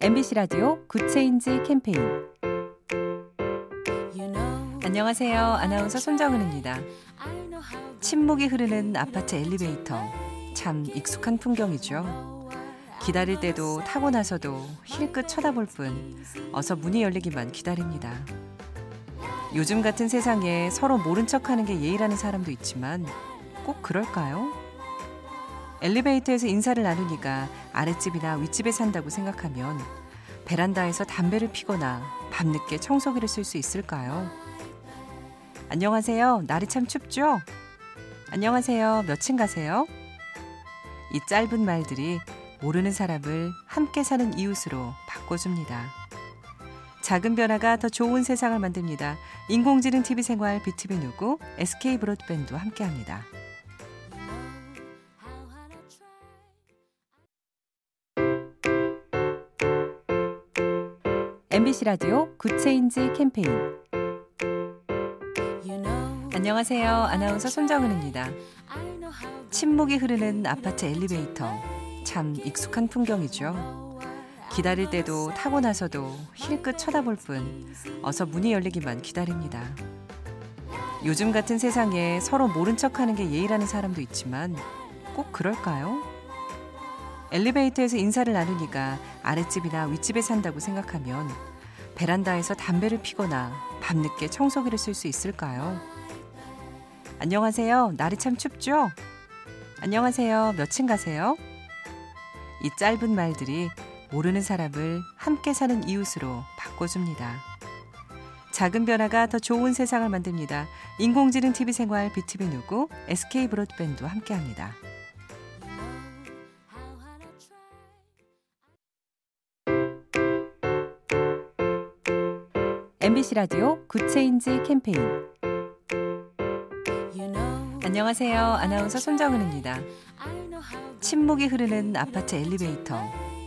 MBC 라디오 Good Change 캠페인 안녕하세요. 아나운서 손정은입니다. 침묵이 흐르는 아파트 엘리베이터. 참 익숙한 풍경이죠. 기다릴 때도 타고 나서도 힐끗 쳐다볼 뿐 어서 문이 열리기만 기다립니다. 요즘 같은 세상에 서로 모른 척 하는 게 예의라는 사람도 있지만 꼭 그럴까요? 엘리베이터에서 인사를 나누니까 아랫집이나 윗집에 산다고 생각하면 베란다에서 담배를 피거나 밤늦게 청소기를 쓸 수 있을까요? 안녕하세요. 날이 참 춥죠? 안녕하세요. 몇층 가세요? 이 짧은 말들이 모르는 사람을 함께 사는 이웃으로 바꿔줍니다. 작은 변화가 더 좋은 세상을 만듭니다. 인공지능 TV 생활 BTV 누구 SK 브로드밴드와 함께합니다. MBC 라디오 Good Change 캠페인 안녕하세요. 아나운서 손정은입니다. 침묵이 흐르는 아파트 엘리베이터. 참 익숙한 풍경이죠. 기다릴 때도 타고 나서도 힐끗 쳐다볼 뿐 어서 문이 열리기만 기다립니다. 요즘 같은 세상에 서로 모른 척 하는 게 예의라는 사람도 있지만 꼭 그럴까요? 엘리베이터에서 인사를 나누니까 아랫집이나 윗집에 산다고 생각하면 베란다에서 담배를 피거나 밤늦게 청소기를 쓸 수 있을까요? 안녕하세요. 날이 참 춥죠? 안녕하세요. 몇층 가세요? 이 짧은 말들이 모르는 사람을 함께 사는 이웃으로 바꿔줍니다. 작은 변화가 더 좋은 세상을 만듭니다. 인공지능 TV 생활 BTV 누구 SK 브로드밴드와 함께합니다. MBC 라디오 Good Change 캠페인 안녕하세요. 아나운서 손정은입니다. 침묵이 흐르는 아파트 엘리베이터.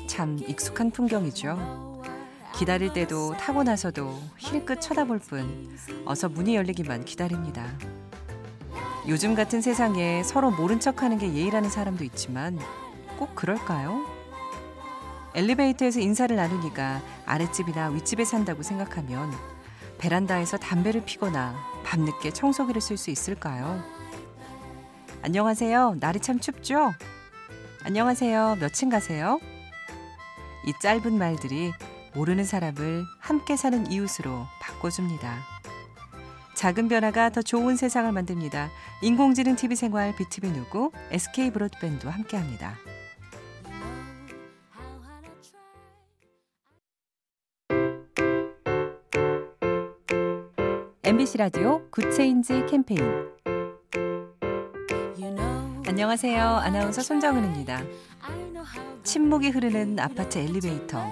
참 익숙한 풍경이죠. 기다릴 때도 타고 나서도 힐끗 쳐다볼 뿐 어서 문이 열리기만 기다립니다. 요즘 같은 세상에 서로 모른 척 하는 게 예의라는 사람도 있지만 꼭 그럴까요? 엘리베이터에서 인사를 나누니까 아랫집이나 윗집에 산다고 생각하면 베란다에서 담배를 피거나 밤늦게 청소기를 쓸 수 있을까요? 안녕하세요. 날이 참 춥죠? 안녕하세요. 몇층 가세요? 이 짧은 말들이 모르는 사람을 함께 사는 이웃으로 바꿔줍니다. 작은 변화가 더 좋은 세상을 만듭니다. 인공지능 TV 생활 BTV 누구 SK 브로드밴드와 함께합니다. MBC 라디오 Good Change 캠페인 안녕하세요. 아나운서 손정은입니다. 침묵이 흐르는 아파트 엘리베이터.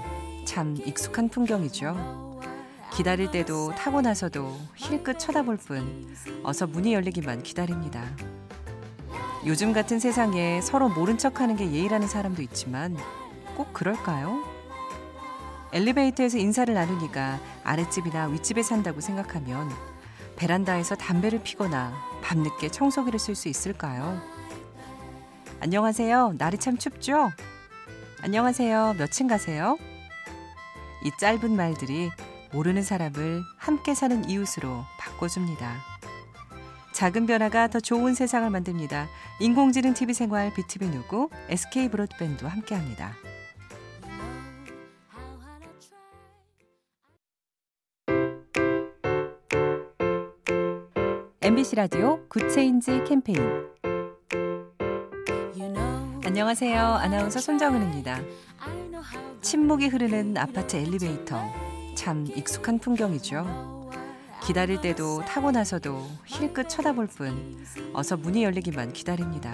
참 익숙한 풍경이죠. 기다릴 때도 타고 나서도 힐끗 쳐다볼 뿐 어서 문이 열리기만 기다립니다. 요즘 같은 세상에 서로 모른 척 하는 게 예의라는 사람도 있지만 꼭 그럴까요? 엘리베이터에서 인사를 나누니까 아랫집이나 윗집에 산다고 생각하면 베란다에서 담배를 피거나 밤늦게 청소기를 쓸 수 있을까요? 안녕하세요. 날이 참 춥죠? 안녕하세요. 몇층 가세요? 이 짧은 말들이 모르는 사람을 함께 사는 이웃으로 바꿔줍니다. 작은 변화가 더 좋은 세상을 만듭니다. 인공지능 TV 생활 BTV 누구 SK 브로드밴드와 함께합니다. MBC 라디오 Good Change 캠페인 안녕하세요. 아나운서 손정은입니다. 침묵이 흐르는 아파트 엘리베이터. 참 익숙한 풍경이죠. 기다릴 때도 타고 나서도 힐끗 쳐다볼 뿐 어서 문이 열리기만 기다립니다.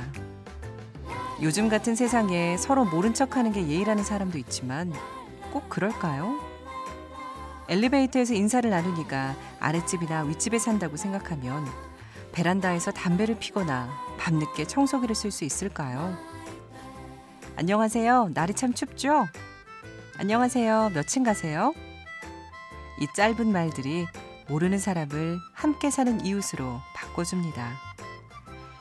요즘 같은 세상에 서로 모른 척 하는 게 예의라는 사람도 있지만 꼭 그럴까요? 엘리베이터에서 인사를 나누니까 아랫집이나 윗집에 산다고 생각하면 베란다에서 담배를 피거나 밤늦게 청소기를 쓸 수 있을까요? 안녕하세요. 날이 참 춥죠? 안녕하세요. 몇층 가세요? 이 짧은 말들이 모르는 사람을 함께 사는 이웃으로 바꿔줍니다.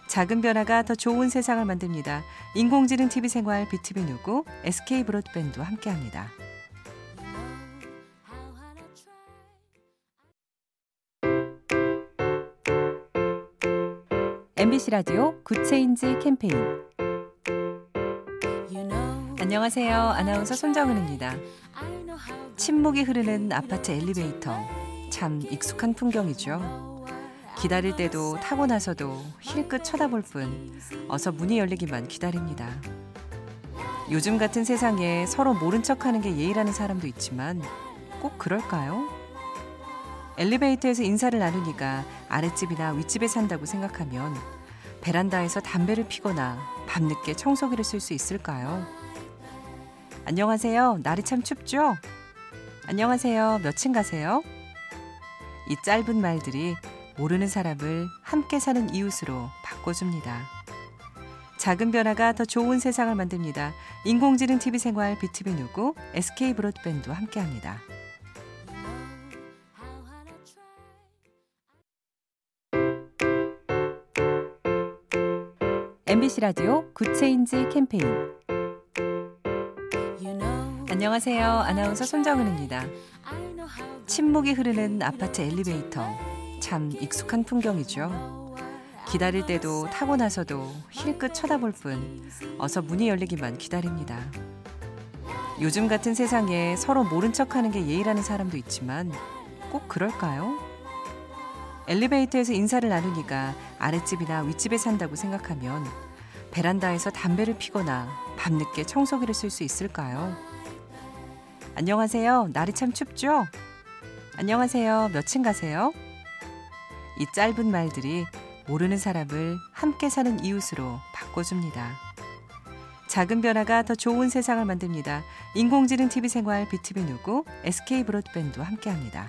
작은 변화가 더 좋은 세상을 만듭니다. 인공지능 TV 생활 BTV 누구 SK 브로드밴드와 함께합니다. MBC 라디오 Good Change 캠페인 안녕하세요. 아나운서 손정은입니다. 침묵이 흐르는 아파트 엘리베이터. 참 익숙한 풍경이죠. 기다릴 때도 타고 나서도 힐끗 쳐다볼 뿐 어서 문이 열리기만 기다립니다. 요즘 같은 세상에 서로 모른 척 하는 게 예의라는 사람도 있지만 꼭 그럴까요? 엘리베이터에서 인사를 나누니까 아랫집이나 윗집에 산다고 생각하면 베란다에서 담배를 피거나 밤늦게 청소기를 쓸 수 있을까요? 안녕하세요. 날이 참 춥죠? 안녕하세요. 몇층 가세요? 이 짧은 말들이 모르는 사람을 함께 사는 이웃으로 바꿔줍니다. 작은 변화가 더 좋은 세상을 만듭니다. 인공지능 TV 생활 BTV 누구 SK 브로드밴드와 함께합니다. MBC 라디오 Good Change 캠페인 안녕하세요. 아나운서 손정은입니다. 침묵이 흐르는 아파트 엘리베이터. 참 익숙한 풍경이죠. 기다릴 때도 타고 나서도 힐끗 쳐다볼 뿐 어서 문이 열리기만 기다립니다. 요즘 같은 세상에 서로 모른 척 하는 게 예의라는 사람도 있지만 꼭 그럴까요? 엘리베이터에서 인사를 나누니까 아랫집이나 윗집에 산다고 생각하면 베란다에서 담배를 피거나 밤늦게 청소기를 쓸 수 있을까요? 안녕하세요. 날이 참 춥죠? 안녕하세요. 몇층 가세요? 이 짧은 말들이 모르는 사람을 함께 사는 이웃으로 바꿔줍니다. 작은 변화가 더 좋은 세상을 만듭니다. 인공지능 TV 생활 BTV 누구 SK 브로드밴드와 함께합니다.